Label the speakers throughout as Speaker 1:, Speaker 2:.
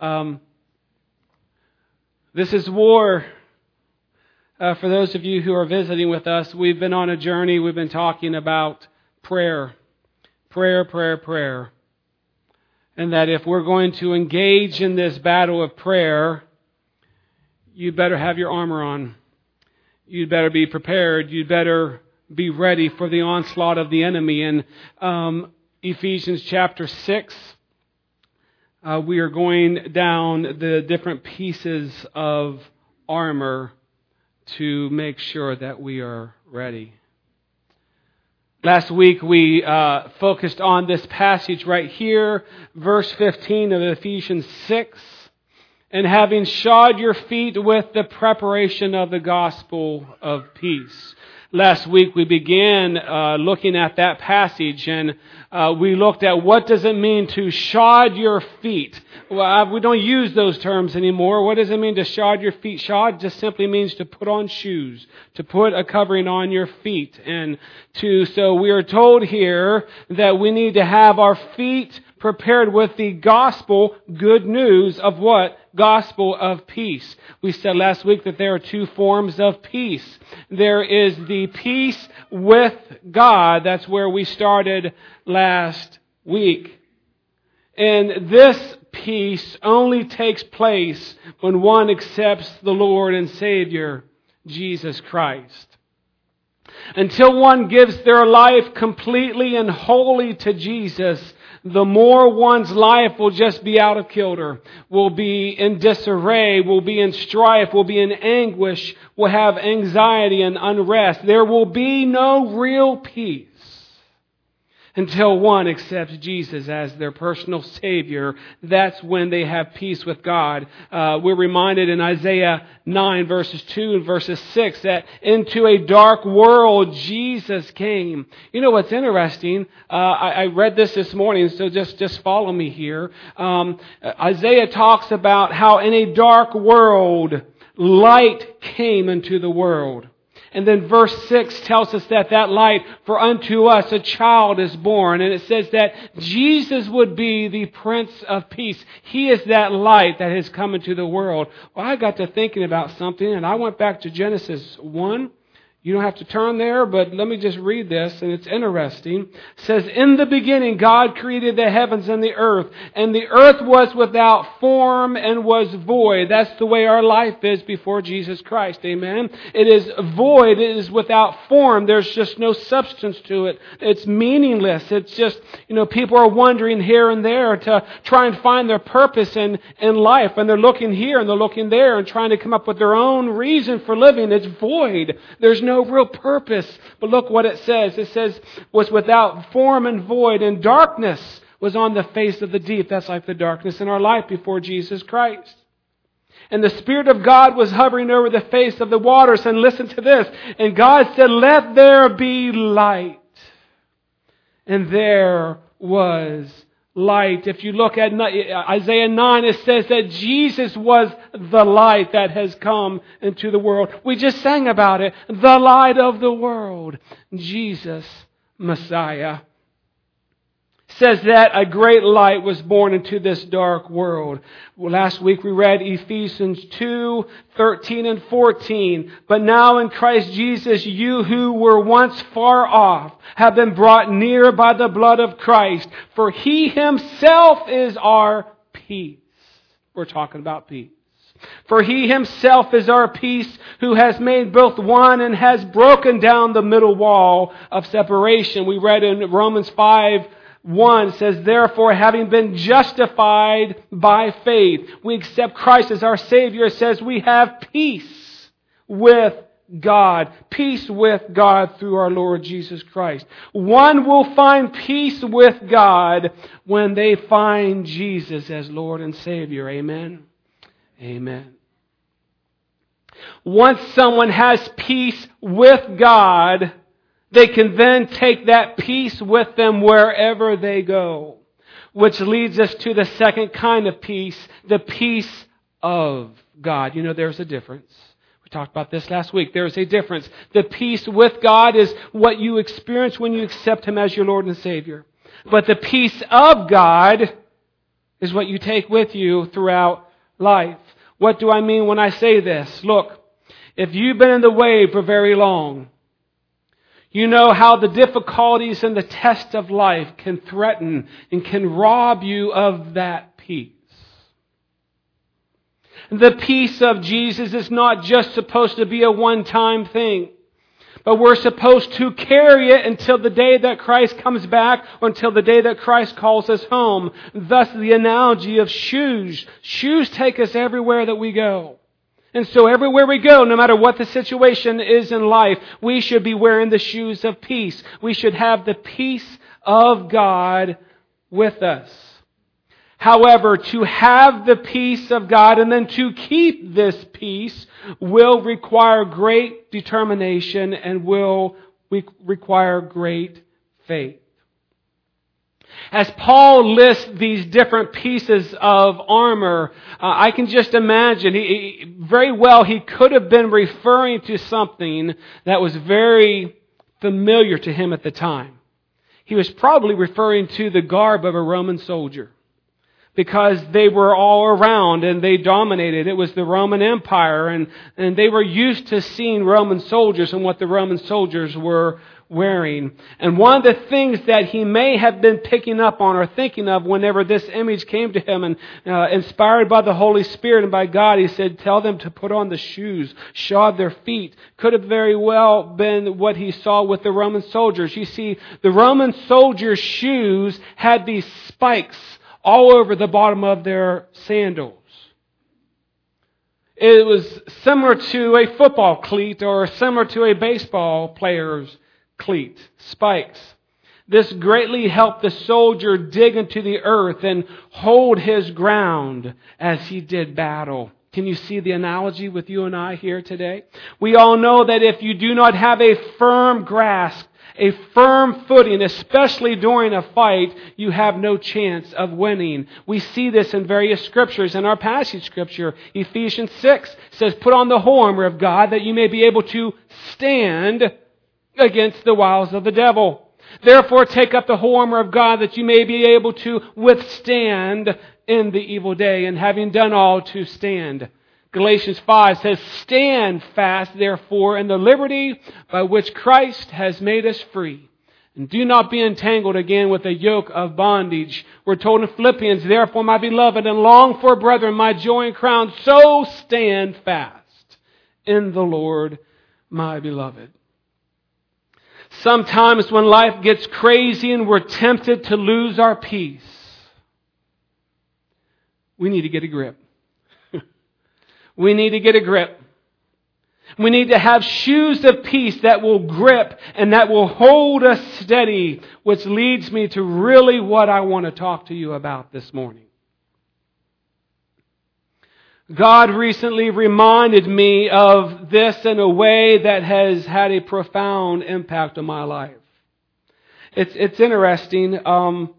Speaker 1: Um, this is war. Uh, for those of you who are visiting with us, we've been on a journey. We've been talking about prayer. Prayer, prayer, prayer. And that if we're going to engage in this battle of prayer, you better have your armor on. You'd better be prepared. You'd better be ready for the onslaught of the enemy. In um, Ephesians chapter 6, uh, we are going down the different pieces of armor to make sure that we are ready. Last week we uh, focused on this passage right here, verse 15 of Ephesians 6. And having shod your feet with the preparation of the gospel of peace. Last week we began uh, looking at that passage and uh, we looked at what does it mean to shod your feet. Well, we don't use those terms anymore. What does it mean to shod your feet? Shod just simply means to put on shoes, to put a covering on your feet, and to. So we are told here that we need to have our feet prepared with the gospel good news of what? Gospel of peace. We said last week that there are two forms of peace. There is the peace with God. That's where we started last week. And this peace only takes place when one accepts the Lord and Savior, Jesus Christ. Until one gives their life completely and wholly to Jesus, the more one's life will just be out of kilter, will be in disarray, will be in strife, will be in anguish, will have anxiety and unrest. There will be no real peace until one accepts Jesus as their personal Savior. That's when they have peace with God. Uh, we're reminded in Isaiah 9 verses 2 and verses 6 that into a dark world Jesus came. You know what's interesting? Uh, I, I, read this this morning, so just, just follow me here. Um, Isaiah talks about how in a dark world light came into the world. And then verse 6 tells us that that light, for unto us a child is born. And it says that Jesus would be the Prince of Peace. He is that light that has come into the world. Well, I got to thinking about something and I went back to Genesis 1 you don't have to turn there, but let me just read this, and it's interesting. It says, In the beginning, God created the heavens and the earth, and the earth was without form and was void. That's the way our life is before Jesus Christ. Amen. It is void. It is without form. There's just no substance to it. It's meaningless. It's just, you know, people are wandering here and there to try and find their purpose in, in life, and they're looking here and they're looking there and trying to come up with their own reason for living. It's void. There's no real purpose. But look what it says. It says, was without form and void, and darkness was on the face of the deep. That's like the darkness in our life before Jesus Christ. And the Spirit of God was hovering over the face of the waters. And listen to this. And God said, Let there be light. And there was light. If you look at Isaiah 9, it says that Jesus was the light that has come into the world. We just sang about it. The light of the world. Jesus, Messiah says that a great light was born into this dark world. Last week we read Ephesians 2, 13 and 14. But now in Christ Jesus, you who were once far off have been brought near by the blood of Christ, for he himself is our peace. We're talking about peace. For he himself is our peace, who has made both one and has broken down the middle wall of separation. We read in Romans 5, 1 says, Therefore, having been justified by faith, we accept Christ as our Savior. It says we have peace with God. Peace with God through our Lord Jesus Christ. One will find peace with God when they find Jesus as Lord and Savior. Amen. Amen. Once someone has peace with God, they can then take that peace with them wherever they go. Which leads us to the second kind of peace, the peace of God. You know, there's a difference. We talked about this last week. There's a difference. The peace with God is what you experience when you accept Him as your Lord and Savior. But the peace of God is what you take with you throughout life. What do I mean when I say this? Look, if you've been in the way for very long, you know how the difficulties and the tests of life can threaten and can rob you of that peace. The peace of Jesus is not just supposed to be a one-time thing, but we're supposed to carry it until the day that Christ comes back or until the day that Christ calls us home. Thus the analogy of shoes. Shoes take us everywhere that we go. And so everywhere we go, no matter what the situation is in life, we should be wearing the shoes of peace. We should have the peace of God with us. However, to have the peace of God and then to keep this peace will require great determination and will require great faith. As Paul lists these different pieces of armor, uh, I can just imagine, he, he, very well, he could have been referring to something that was very familiar to him at the time. He was probably referring to the garb of a Roman soldier because they were all around and they dominated. It was the Roman Empire and, and they were used to seeing Roman soldiers and what the Roman soldiers were wearing. And one of the things that he may have been picking up on or thinking of whenever this image came to him and uh, inspired by the Holy Spirit and by God, he said, tell them to put on the shoes, shod their feet. Could have very well been what he saw with the Roman soldiers. You see, the Roman soldiers' shoes had these spikes all over the bottom of their sandals. It was similar to a football cleat or similar to a baseball player's cleat, spikes. This greatly helped the soldier dig into the earth and hold his ground as he did battle. Can you see the analogy with you and I here today? We all know that if you do not have a firm grasp a firm footing, especially during a fight, you have no chance of winning. We see this in various scriptures. In our passage scripture, Ephesians 6 says, Put on the whole armor of God that you may be able to stand against the wiles of the devil. Therefore, take up the whole armor of God that you may be able to withstand in the evil day, and having done all, to stand. Galatians 5 says, Stand fast, therefore, in the liberty by which Christ has made us free. And do not be entangled again with a yoke of bondage. We're told in Philippians, Therefore, my beloved and long for brethren, my joy and crown, so stand fast in the Lord, my beloved. Sometimes when life gets crazy and we're tempted to lose our peace, we need to get a grip. We need to get a grip. We need to have shoes of peace that will grip and that will hold us steady, which leads me to really what I want to talk to you about this morning. God recently reminded me of this in a way that has had a profound impact on my life. It's, it's interesting. Um,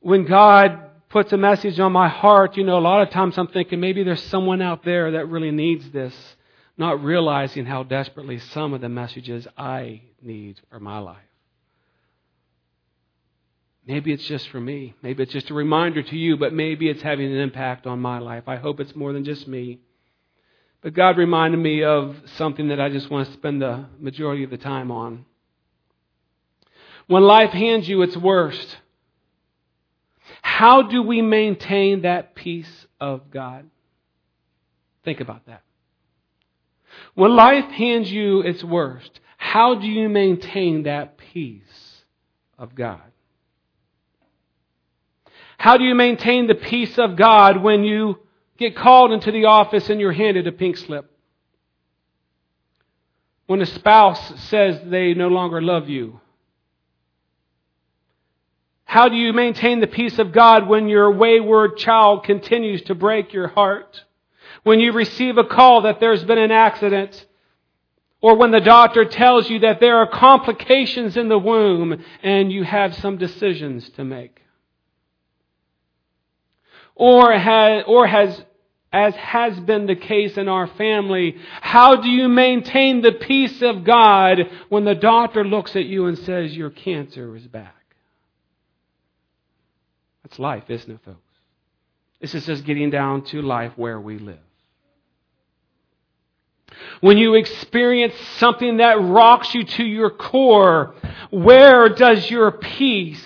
Speaker 1: when God puts a message on my heart, you know, a lot of times I'm thinking maybe there's someone out there that really needs this, not realizing how desperately some of the messages I need for my life. Maybe it's just for me. Maybe it's just a reminder to you, but maybe it's having an impact on my life. I hope it's more than just me. But God reminded me of something that I just want to spend the majority of the time on. When life hands you its worst, how do we maintain that peace of God? Think about that. When life hands you its worst, how do you maintain that peace of God? How do you maintain the peace of God when you get called into the office and you're handed a pink slip? When a spouse says they no longer love you? How do you maintain the peace of God when your wayward child continues to break your heart? When you receive a call that there's been an accident? Or when the doctor tells you that there are complications in the womb and you have some decisions to make? Or has, or has, as has been the case in our family, how do you maintain the peace of God when the doctor looks at you and says your cancer is back? That's life, isn't it, folks? This is just getting down to life where we live. When you experience something that rocks you to your core, where does your peace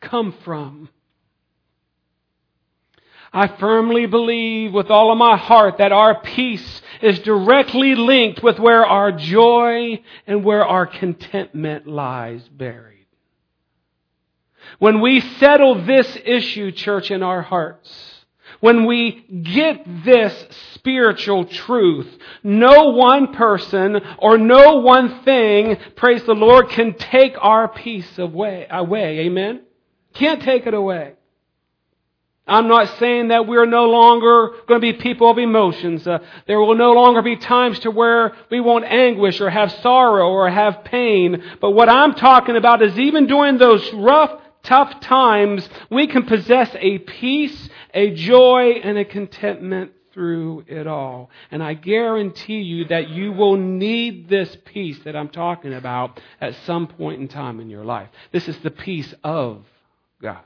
Speaker 1: come from? I firmly believe with all of my heart that our peace is directly linked with where our joy and where our contentment lies buried. When we settle this issue, church, in our hearts, when we get this spiritual truth, no one person or no one thing, praise the Lord, can take our peace away. away. Amen? Can't take it away. I'm not saying that we're no longer going to be people of emotions. Uh, there will no longer be times to where we won't anguish or have sorrow or have pain. But what I'm talking about is even during those rough, tough times, we can possess a peace, a joy, and a contentment through it all. And I guarantee you that you will need this peace that I'm talking about at some point in time in your life. This is the peace of God.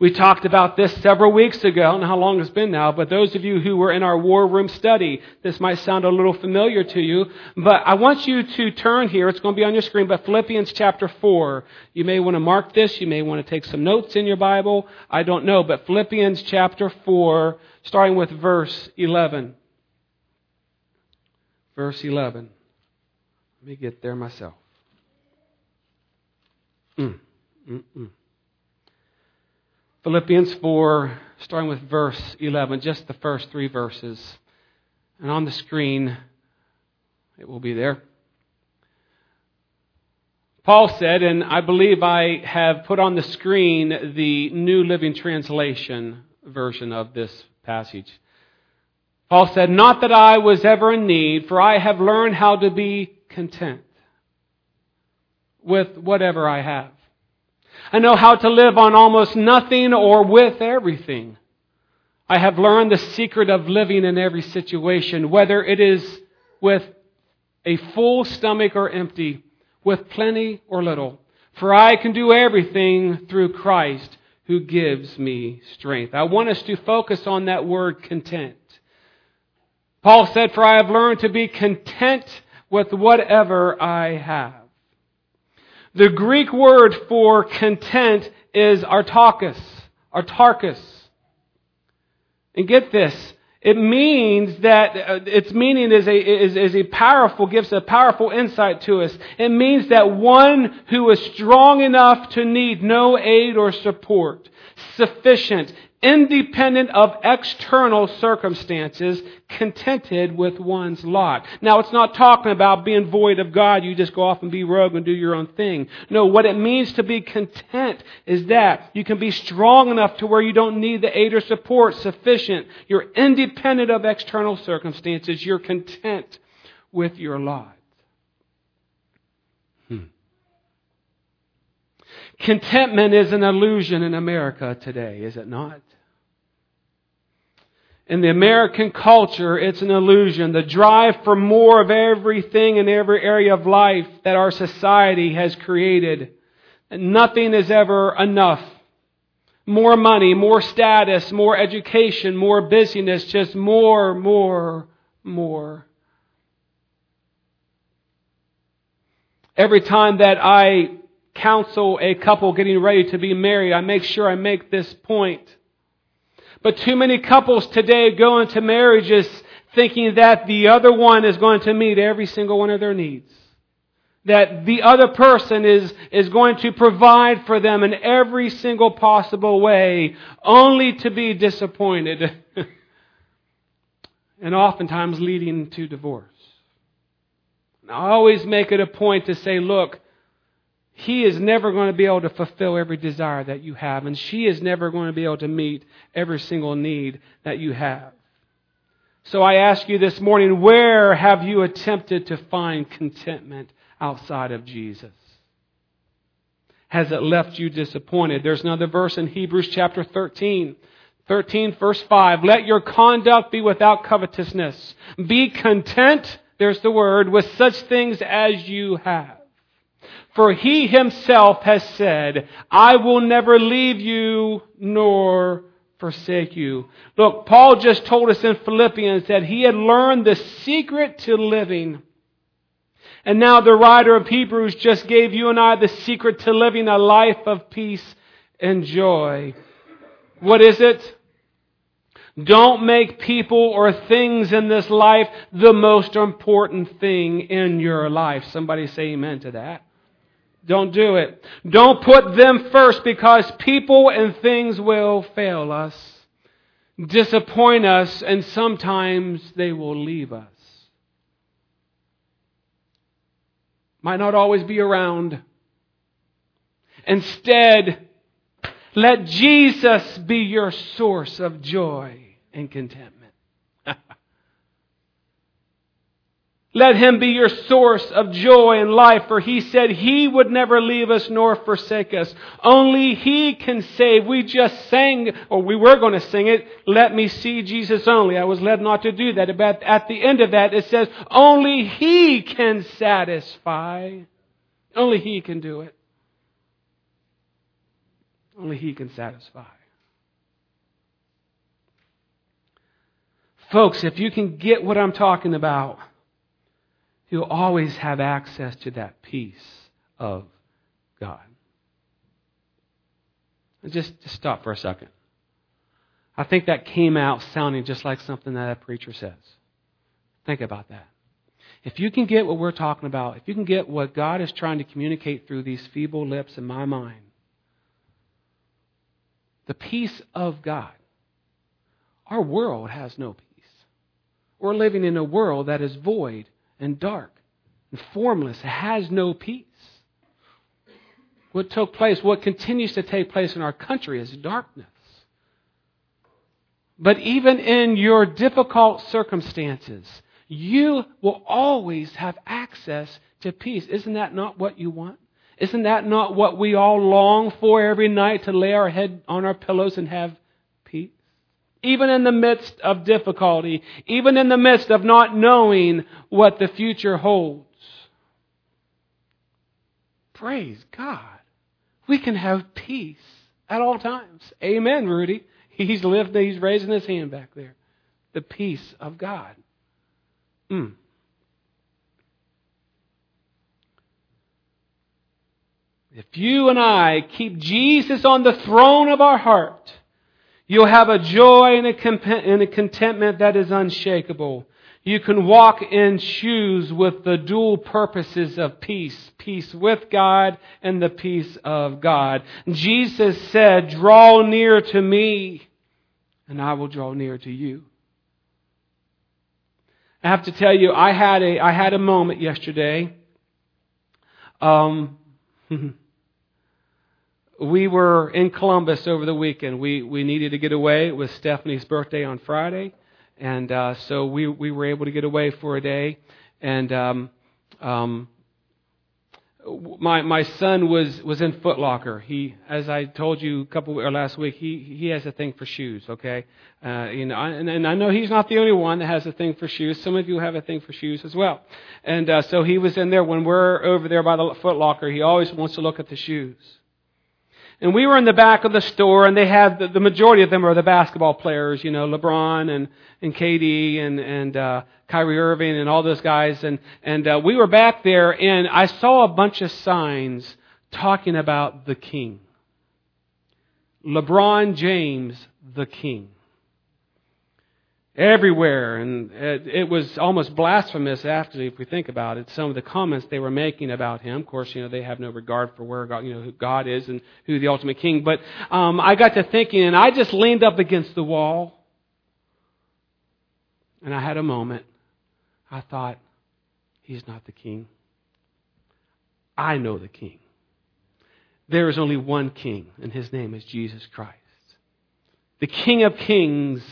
Speaker 1: We talked about this several weeks ago. I don't know how long it's been now, but those of you who were in our war room study, this might sound a little familiar to you, but I want you to turn here. It's going to be on your screen, but Philippians chapter 4. You may want to mark this. You may want to take some notes in your Bible. I don't know, but Philippians chapter 4, starting with verse 11. Verse 11. Let me get there myself. Mm, mm, mm. Philippians 4, starting with verse 11, just the first three verses. And on the screen, it will be there. Paul said, and I believe I have put on the screen the New Living Translation version of this passage. Paul said, Not that I was ever in need, for I have learned how to be content with whatever I have. I know how to live on almost nothing or with everything. I have learned the secret of living in every situation, whether it is with a full stomach or empty, with plenty or little. For I can do everything through Christ who gives me strength. I want us to focus on that word content. Paul said, For I have learned to be content with whatever I have. The Greek word for content is artarkos. Artarkos. And get this. It means that uh, its meaning is a, is, is a powerful, gives a powerful insight to us. It means that one who is strong enough to need no aid or support, sufficient, independent of external circumstances, contented with one's lot. Now, it's not talking about being void of God. You just go off and be rogue and do your own thing. No, what it means to be content is that you can be strong enough to where you don't need the aid or support sufficient. You're independent of external circumstances. You're content with your lot. Hmm. Contentment is an illusion in America today, is it not? In the American culture, it's an illusion. The drive for more of everything in every area of life that our society has created. Nothing is ever enough. More money, more status, more education, more busyness, just more, more, more. Every time that I counsel a couple getting ready to be married, I make sure I make this point. But too many couples today go into marriages thinking that the other one is going to meet every single one of their needs. That the other person is, is going to provide for them in every single possible way, only to be disappointed. and oftentimes leading to divorce. I always make it a point to say, look, he is never going to be able to fulfill every desire that you have, and she is never going to be able to meet every single need that you have. So I ask you this morning, where have you attempted to find contentment outside of Jesus? Has it left you disappointed? There's another verse in Hebrews chapter 13. 13 verse 5. Let your conduct be without covetousness. Be content, there's the word, with such things as you have. For he himself has said, I will never leave you nor forsake you. Look, Paul just told us in Philippians that he had learned the secret to living. And now the writer of Hebrews just gave you and I the secret to living a life of peace and joy. What is it? Don't make people or things in this life the most important thing in your life. Somebody say amen to that. Don't do it. Don't put them first because people and things will fail us, disappoint us, and sometimes they will leave us. Might not always be around. Instead, let Jesus be your source of joy and contentment. Let him be your source of joy and life, for he said he would never leave us nor forsake us. Only he can save. We just sang, or we were going to sing it, Let me see Jesus only. I was led not to do that. But at the end of that, it says, Only he can satisfy. Only he can do it. Only he can satisfy. Folks, if you can get what I'm talking about, you'll always have access to that peace of God. Just, just stop for a second. I think that came out sounding just like something that a preacher says. Think about that. If you can get what we're talking about, if you can get what God is trying to communicate through these feeble lips in my mind, the peace of God, our world has no peace. We're living in a world that is void and dark and formless, has no peace. What took place, what continues to take place in our country is darkness. But even in your difficult circumstances, you will always have access to peace. Isn't that not what you want? Isn't that not what we all long for every night to lay our head on our pillows and have peace? even in the midst of difficulty, even in the midst of not knowing what the future holds. Praise God. We can have peace at all times. Amen, Rudy. He's lifting, he's raising his hand back there. The peace of God. Mm. If you and I keep Jesus on the throne of our heart, You'll have a joy and a contentment that is unshakable. You can walk in shoes with the dual purposes of peace. Peace with God and the peace of God. Jesus said, draw near to me and I will draw near to you. I have to tell you, I had a, I had a moment yesterday. Um, we were in Columbus over the weekend. We we needed to get away. It was Stephanie's birthday on Friday, and uh, so we we were able to get away for a day. And um, um, my my son was was in Foot Locker. He, as I told you a couple or last week, he he has a thing for shoes. Okay, uh, you know, and, and I know he's not the only one that has a thing for shoes. Some of you have a thing for shoes as well. And uh, so he was in there when we're over there by the Foot Locker. He always wants to look at the shoes. And we were in the back of the store, and they had the, the majority of them are the basketball players, you know, LeBron and and KD and and uh, Kyrie Irving and all those guys. And and uh, we were back there, and I saw a bunch of signs talking about the King, LeBron James, the King everywhere. And it, it, was almost blasphemous, actually, if we think about it. Some of the comments they were making about him. Of course, you know, they have no regard for where God, you know, who God is and who the ultimate king. But um, I got to thinking, and I just leaned up against the wall. And I had a moment. I thought, he's not the king. I know the king. There is only one king, and his name is Jesus Christ. The King of Kings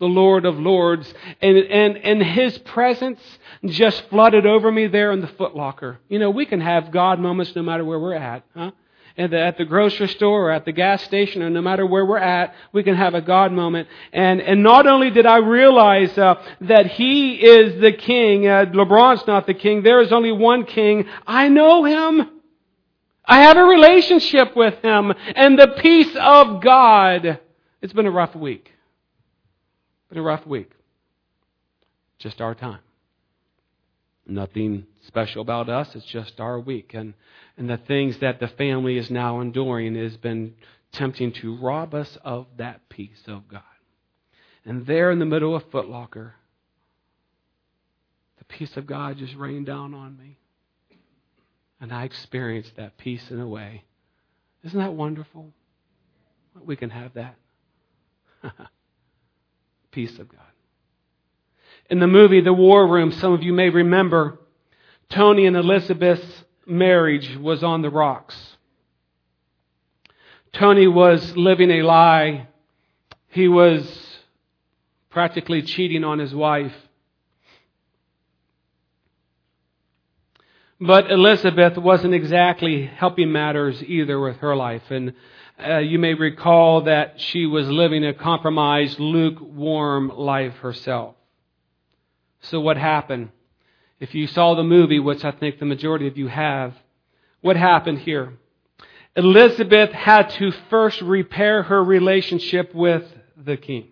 Speaker 1: the Lord of Lords, and, and, and His presence just flooded over me there in the Foot Locker. You know, we can have God moments no matter where we're at, huh? The, at the grocery store or at the gas station or no matter where we're at, we can have a God moment. And, and not only did I realize uh, that He is the King, uh, LeBron's not the King, there is only one King, I know Him. I have a relationship with Him and the peace of God. It's been a rough week. Been a rough week. Just our time. Nothing special about us. It's just our week. And, and the things that the family is now enduring has been tempting to rob us of that peace of God. And there in the middle of Foot Locker, the peace of God just rained down on me. And I experienced that peace in a way. Isn't that wonderful? We can have that. peace of God. In the movie The War Room, some of you may remember, Tony and Elizabeth's marriage was on the rocks. Tony was living a lie. He was practically cheating on his wife. But Elizabeth wasn't exactly helping matters either with her life. And uh, you may recall that she was living a compromised, lukewarm life herself. So what happened? If you saw the movie, which I think the majority of you have, what happened here? Elizabeth had to first repair her relationship with the king.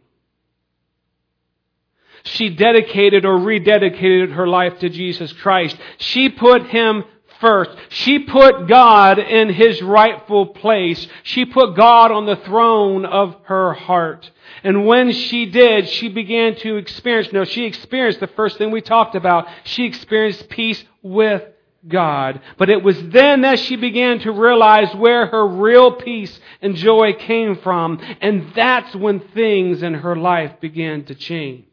Speaker 1: She dedicated or rededicated her life to Jesus Christ. She put him first. She put God in his rightful place. She put God on the throne of her heart. And when she did, she began to experience, no, she experienced the first thing we talked about. She experienced peace with God. But it was then that she began to realize where her real peace and joy came from. And that's when things in her life began to change.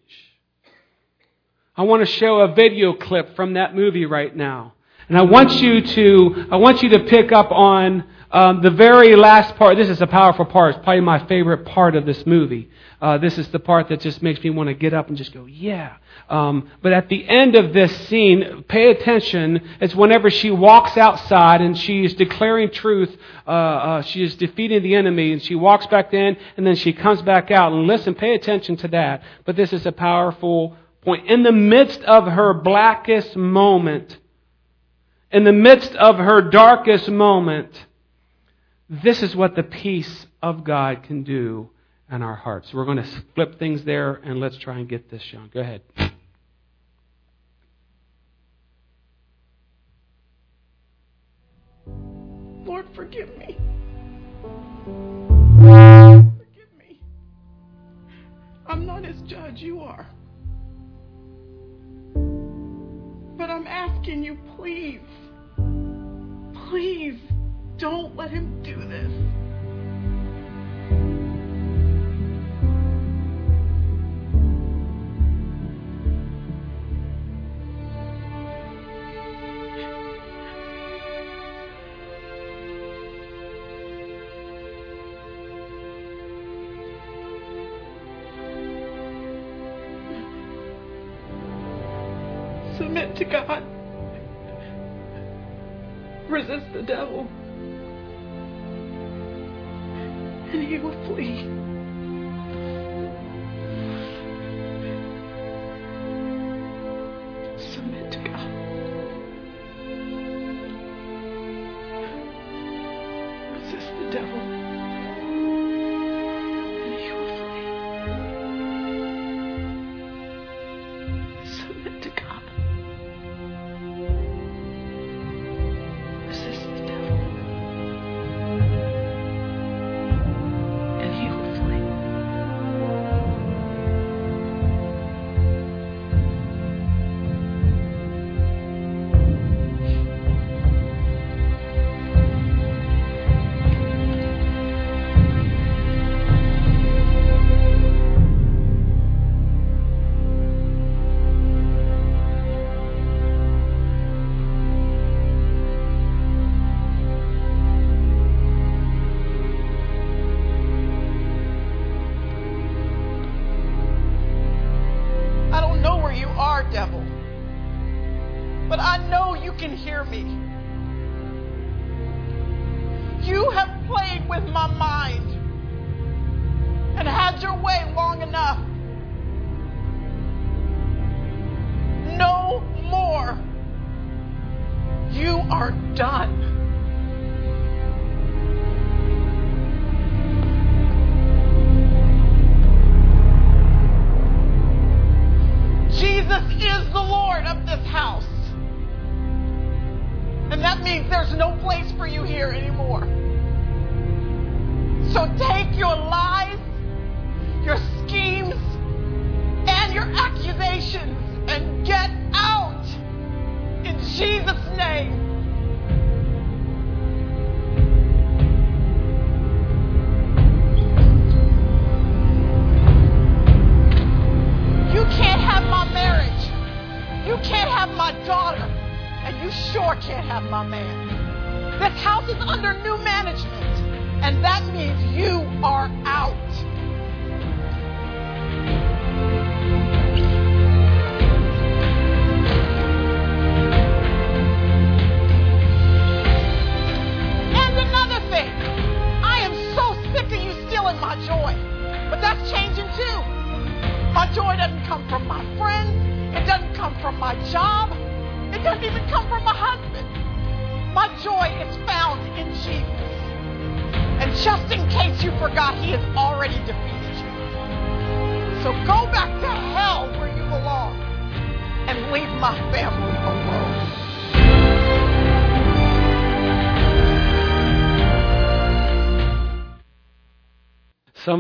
Speaker 1: I want to show a video clip from that movie right now. And I want you to, I want you to pick up on um, the very last part. This is a powerful part. It's probably my favorite part of this movie. Uh, this is the part that just makes me want to get up and just go, yeah. Um, but at the end of this scene, pay attention. It's whenever she walks outside and she is declaring truth. Uh, uh, she is defeating the enemy, and she walks back in, and then she comes back out. And listen, pay attention to that. But this is a powerful point. In the midst of her blackest moment, in the midst of her darkest moment, this is what the peace of God can do in our hearts. We're going to flip things there and let's try and get this, Sean. Go ahead.
Speaker 2: Lord, forgive me. Forgive me. I'm not as judge, you are. But I'm asking you, please, please don't let him do this.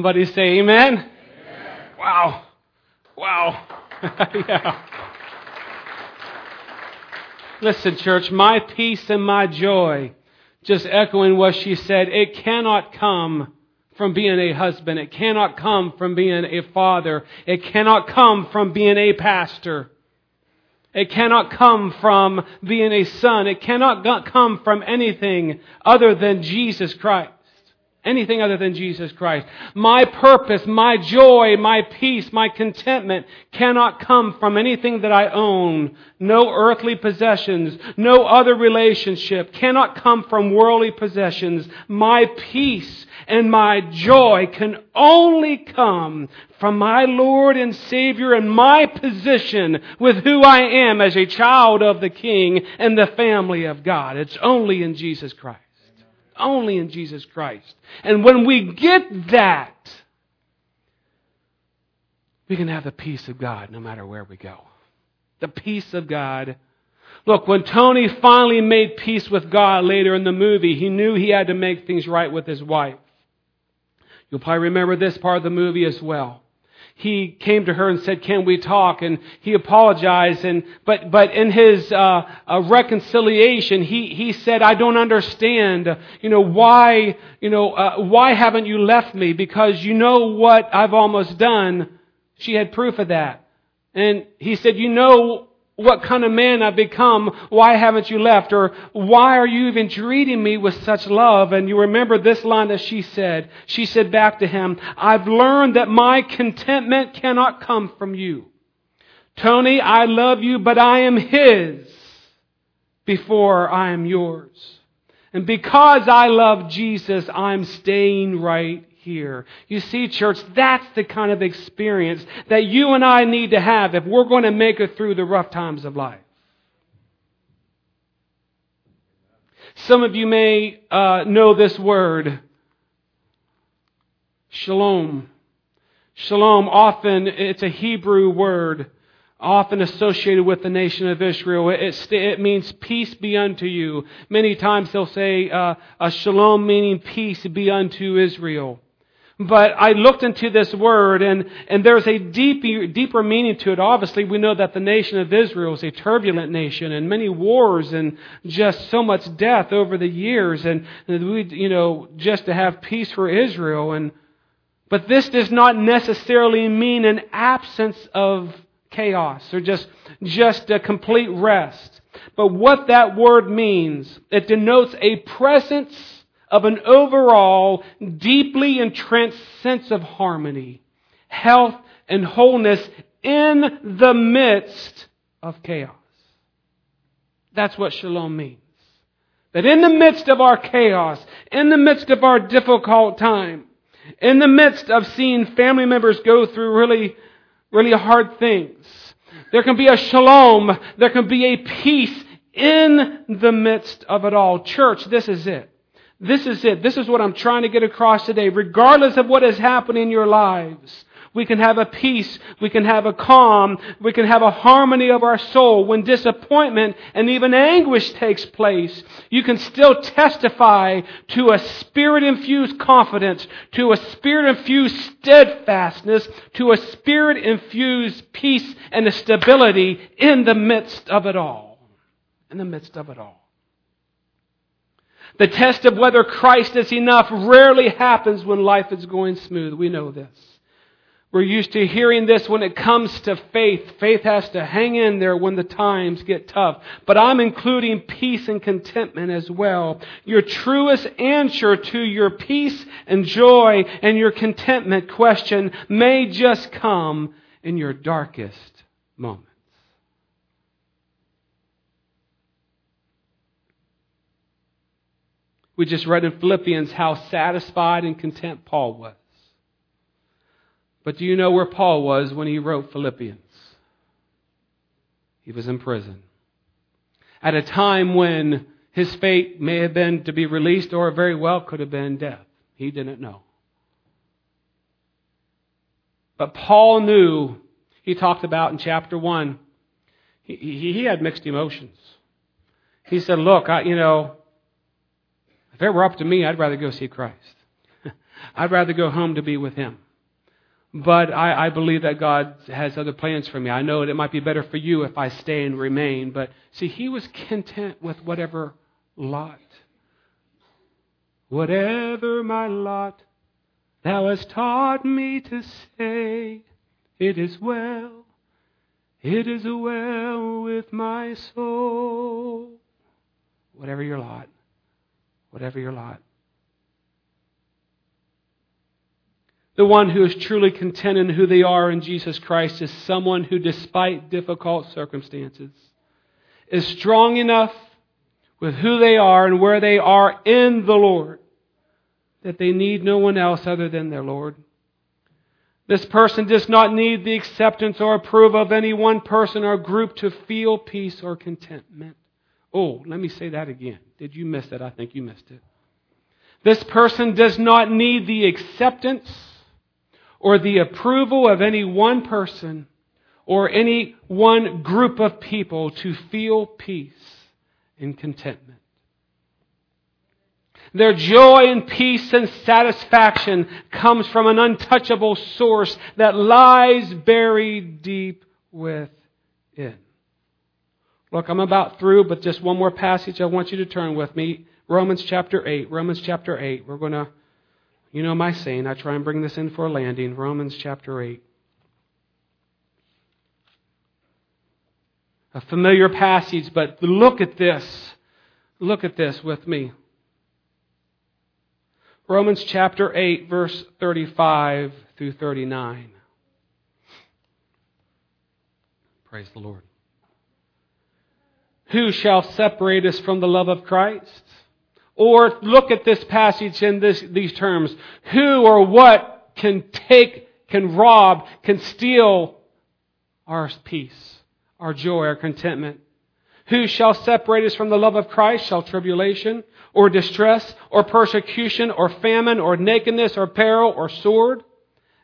Speaker 1: Somebody say amen. amen. Wow. Wow. yeah. Listen, church, my peace and my joy, just echoing what she said, it cannot come from being a husband. It cannot come from being a father. It cannot come from being a pastor. It cannot come from being a son. It cannot come from anything other than Jesus Christ anything other than Jesus Christ. My purpose, my joy, my peace, my contentment cannot come from anything that I own. No earthly possessions, no other relationship cannot come from worldly possessions. My peace and my joy can only come from my Lord and Savior and my position with who I am as a child of the King and the family of God. It's only in Jesus Christ only in Jesus Christ. And when we get that, we can have the peace of God no matter where we go. The peace of God. Look, when Tony finally made peace with God later in the movie, he knew he had to make things right with his wife. You'll probably remember this part of the movie as well he came to her and said, "Can we talk?" And he apologized. And but but in his uh, uh, reconciliation, he he said, "I don't understand. You know why? You know uh, why haven't you left me? Because you know what I've almost done." She had proof of that, and he said, "You know." What kind of man I've become? Why haven't you left? Or why are you even treating me with such love? And you remember this line that she said. She said back to him, I've learned that my contentment cannot come from you. Tony, I love you, but I am his before I am yours. And because I love Jesus, I'm staying right here. You see, church, that's the kind of experience that you and I need to have if we're going to make it through the rough times of life. Some of you may uh, know this word, shalom. Shalom, often it's a Hebrew word, often associated with the nation of Israel. It, it means peace be unto you. Many times they'll say uh, a shalom meaning peace be unto Israel. But I looked into this word and, and there's a deeper, deeper meaning to it. Obviously, we know that the nation of Israel is a turbulent nation and many wars and just so much death over the years and, we, you know, just to have peace for Israel. And, but this does not necessarily mean an absence of chaos or just, just a complete rest. But what that word means, it denotes a presence of an overall, deeply entrenched sense of harmony, health, and wholeness in the midst of chaos. That's what shalom means. That in the midst of our chaos, in the midst of our difficult time, in the midst of seeing family members go through really, really hard things, there can be a shalom, there can be a peace in the midst of it all. Church, this is it. This is it. This is what I'm trying to get across today. Regardless of what has happened in your lives, We can have a peace. We can have a calm. We can have a harmony of our soul. When disappointment and even anguish takes place, you can still testify to a spirit infused confidence, to a spirit infused steadfastness, to a spirit infused peace and a stability in the midst of it all. In the midst of it all. The test of whether Christ is enough rarely happens when life is going smooth. We know this. We're used to hearing this when it comes to faith. Faith has to hang in there when the times get tough. But I'm including peace and contentment as well. Your truest answer to your peace and joy and your contentment question may just come in your darkest moment. We just read in Philippians how satisfied and content Paul was. But do you know where Paul was when he wrote Philippians? He was in prison. At a time when his fate may have been to be released or very well could have been death. He didn't know. But Paul knew, he talked about in chapter 1, he, he, he had mixed emotions. He said, Look, I, you know, if it were up to me, I'd rather go see Christ. I'd rather go home to be with Him. But I, I believe that God has other plans for me. I know that it might be better for you if I stay and remain. But see, he was content with whatever lot. Whatever my lot, thou hast taught me to say, it is well, it is well with my soul. Whatever your lot whatever your lot. The one who is truly content in who they are in Jesus Christ is someone who, despite difficult circumstances, is strong enough with who they are and where they are in the Lord that they need no one else other than their Lord. This person does not need the acceptance or approval of any one person or group to feel peace or contentment. Oh, let me say that again. Did you miss it? I think you missed it. This person does not need the acceptance or the approval of any one person or any one group of people to feel peace and contentment. Their joy and peace and satisfaction comes from an untouchable source that lies buried deep within. Look, I'm about through, but just one more passage I want you to turn with me. Romans chapter 8. Romans chapter 8. We're going to, you know my saying, I try and bring this in for a landing. Romans chapter 8. A familiar passage, but look at this. Look at this with me. Romans chapter 8, verse 35 through 39. Praise the Lord. Who shall separate us from the love of Christ? Or look at this passage in this, these terms. Who or what can take, can rob, can steal our peace, our joy, our contentment? Who shall separate us from the love of Christ? Shall tribulation, or distress, or persecution, or famine, or nakedness, or peril, or sword?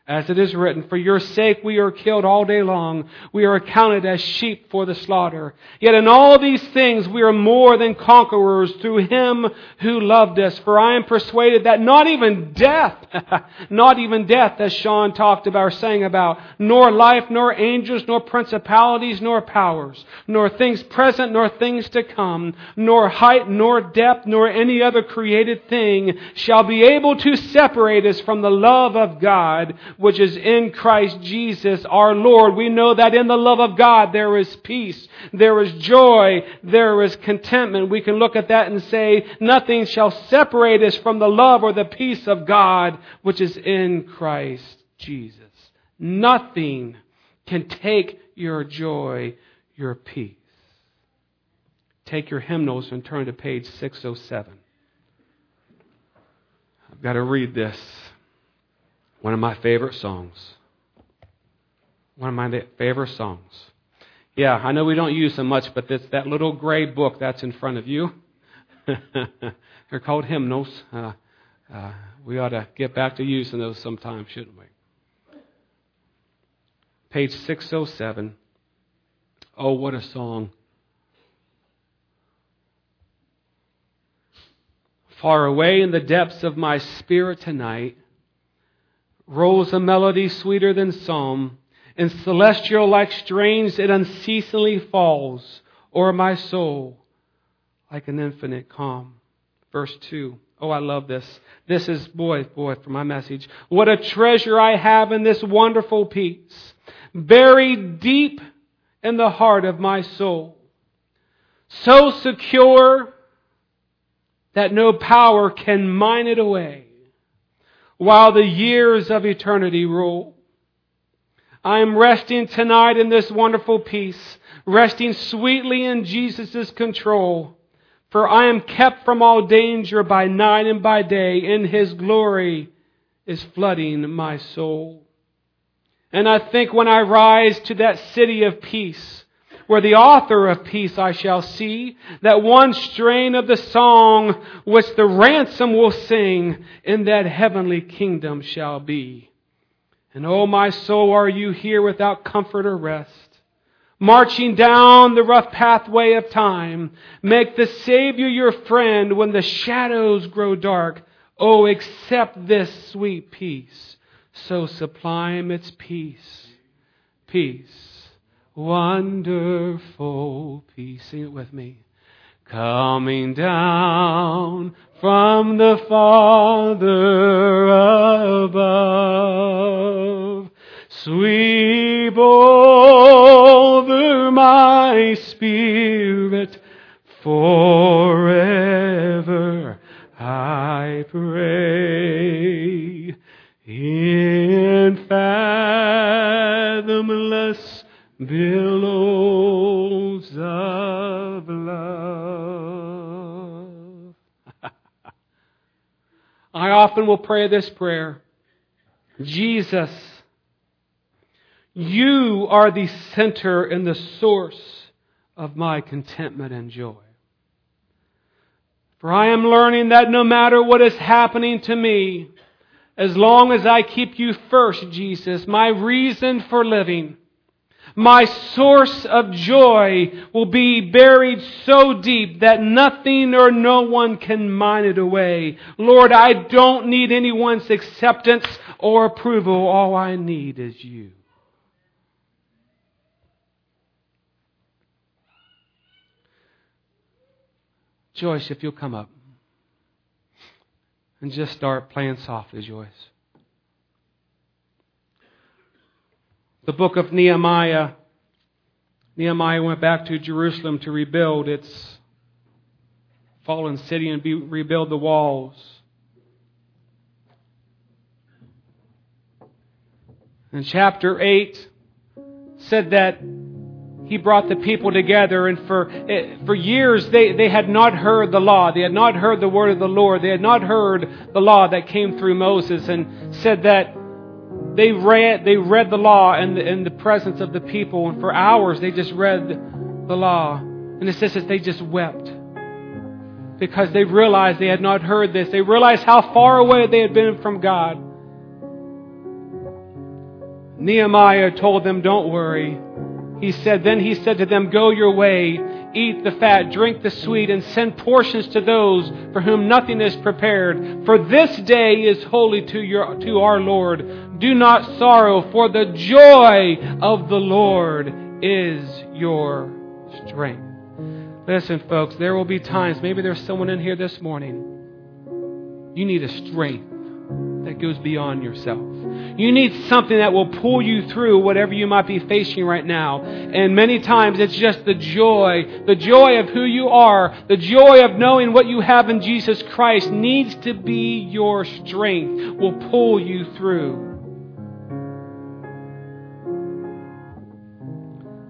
Speaker 1: As it is written, For your sake we are killed all day long. We are accounted as sheep for the slaughter. Yet in all these things we are more than conquerors through him who loved us. For I am persuaded that not even death, not even death, as Sean talked about or sang about, nor life, nor angels, nor principalities, nor powers, nor things present, nor things to come, nor height, nor depth, nor any other created thing shall be able to separate us from the love of God which is in Christ Jesus our Lord. We know that in the love of God there is peace, there is joy, there is contentment. We can look at that and say, nothing shall separate us from the love or the peace of God, which is in Christ Jesus. Nothing can take your joy, your peace. Take your hymnals and turn to page 607. I've got to read this. One of my favorite songs. One of my favorite songs. Yeah, I know we don't use them much, but it's that little gray book that's in front of you. They're called hymnals. Uh, uh, we ought to get back to using those sometime, shouldn't we? page 607. Oh, what a song. Far away in the depths of my spirit tonight rolls a melody sweeter than psalm, and celestial like strains it unceasingly falls o'er my soul like an infinite calm. Verse 2. Oh, I love this. This is, boy, boy, for my message. What a treasure I have in this wonderful peace, buried deep in the heart of my soul. So secure that no power can mine it away while the years of eternity roll. I am resting tonight in this wonderful peace, resting sweetly in Jesus' control. For I am kept from all danger by night and by day, and His glory is flooding my soul. And I think when I rise to that city of peace, where the author of peace I shall see, that one strain of the song which the ransom will sing in that heavenly kingdom shall be. And oh my soul, are you here without comfort or rest? Marching down the rough pathway of time, make the Savior your friend when the shadows grow dark. Oh, accept this sweet peace, so sublime its peace. Peace wonderful peace. Sing it with me. Coming down from the Father above, sweep over my spirit forever, I pray. In fathomless billows of love. I often will pray this prayer Jesus, you are the center and the source of my contentment and joy. For I am learning that no matter what is happening to me, as long as I keep you first, Jesus, my reason for living, my source of joy will be buried so deep that nothing or no one can mine it away. Lord, I don't need anyone's acceptance or approval. All I need is you. Joyce, if you'll come up and just start playing softly, Joyce. The book of Nehemiah. Nehemiah went back to Jerusalem to rebuild its fallen city and be, rebuild the walls. And chapter 8 said that he brought the people together, and for, eh, for years they, they had not heard the law. They had not heard the word of the Lord. They had not heard the law that came through Moses, and said that they read, they read the law in the, in the presence of the people, and for hours they just read the law. And it says that they just wept because they realized they had not heard this. They realized how far away they had been from God. Nehemiah told them, Don't worry. He said, Then he said to them, Go your way, eat the fat, drink the sweet, and send portions to those for whom nothing is prepared. For this day is holy to, your, to our Lord. Do not sorrow, for the joy of the Lord is your strength. Listen, folks, there will be times, maybe there's someone in here this morning. You need a strength that goes beyond yourself. You need something that will pull you through whatever you might be facing right now. And many times it's just the joy, the joy of who you are, the joy of knowing what you have in Jesus Christ needs to be your strength, will pull you through.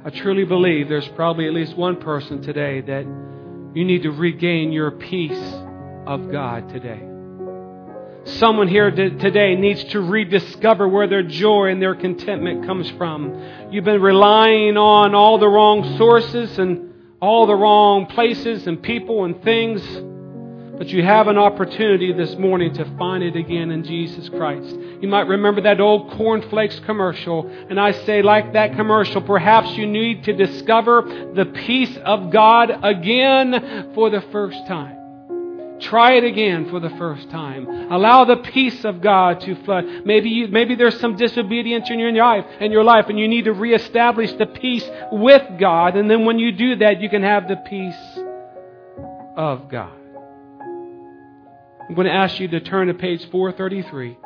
Speaker 1: I truly believe there's probably at least one person today that you need to regain your peace of God today. Someone here today needs to rediscover where their joy and their contentment comes from. You've been relying on all the wrong sources and all the wrong places and people and things. But you have an opportunity this morning to find it again in Jesus Christ. You might remember that old cornflakes commercial. And I say, like that commercial, perhaps you need to discover the peace of God again for the first time. Try it again for the first time. Allow the peace of God to flood. Maybe you, maybe there's some disobedience in your life, in your life, and you need to reestablish the peace with God. And then when you do that, you can have the peace of God. I'm going to ask you to turn to page 433.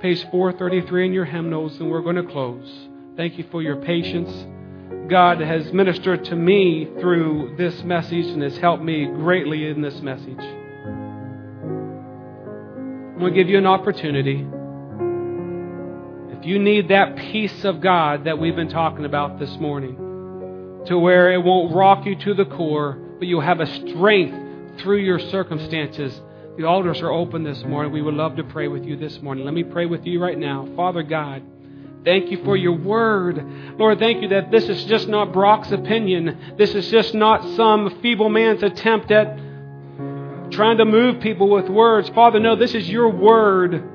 Speaker 1: Page 433 in your hymnals, and we're going to close. Thank you for your patience. God has ministered to me through this message and has helped me greatly in this message. I'm going to give you an opportunity. If you need that peace of God that we've been talking about this morning, to where it won't rock you to the core, but you'll have a strength through your circumstances the altars are open this morning. We would love to pray with you this morning. Let me pray with you right now. Father God, thank you for your word. Lord, thank you that this is just not Brock's opinion. This is just not some feeble man's attempt at trying to move people with words. Father, no, this is your word.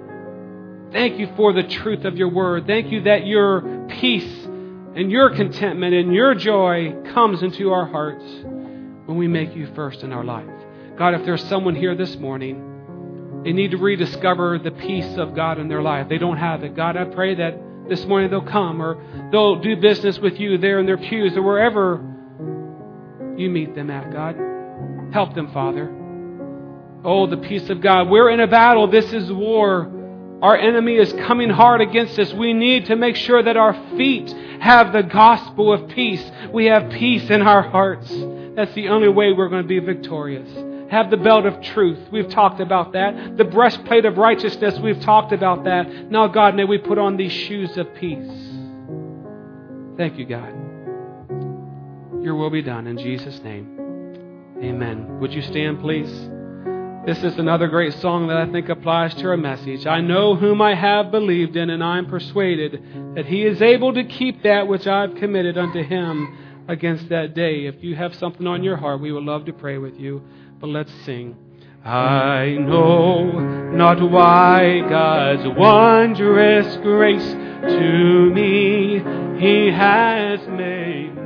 Speaker 1: Thank you for the truth of your word. Thank you that your peace and your contentment and your joy comes into our hearts when we make you first in our life. God, if there's someone here this morning, they need to rediscover the peace of God in their life. They don't have it. God, I pray that this morning they'll come or they'll do business with you there in their pews or wherever you meet them at, God. Help them, Father. Oh, the peace of God. We're in a battle. This is war. Our enemy is coming hard against us. We need to make sure that our feet have the gospel of peace. We have peace in our hearts. That's the only way we're going to be victorious have the belt of truth. We've talked about that. The breastplate of righteousness. We've talked about that. Now, God, may we put on these shoes of peace. Thank you, God. Your will be done in Jesus' name. Amen. Would you stand, please? This is another great song that I think applies to our message. I know whom I have believed in, and I am persuaded that he is able to keep that which I've committed unto him against that day. If you have something on your heart, we would love to pray with you. But let's sing. I know not why God's wondrous grace to me He has made.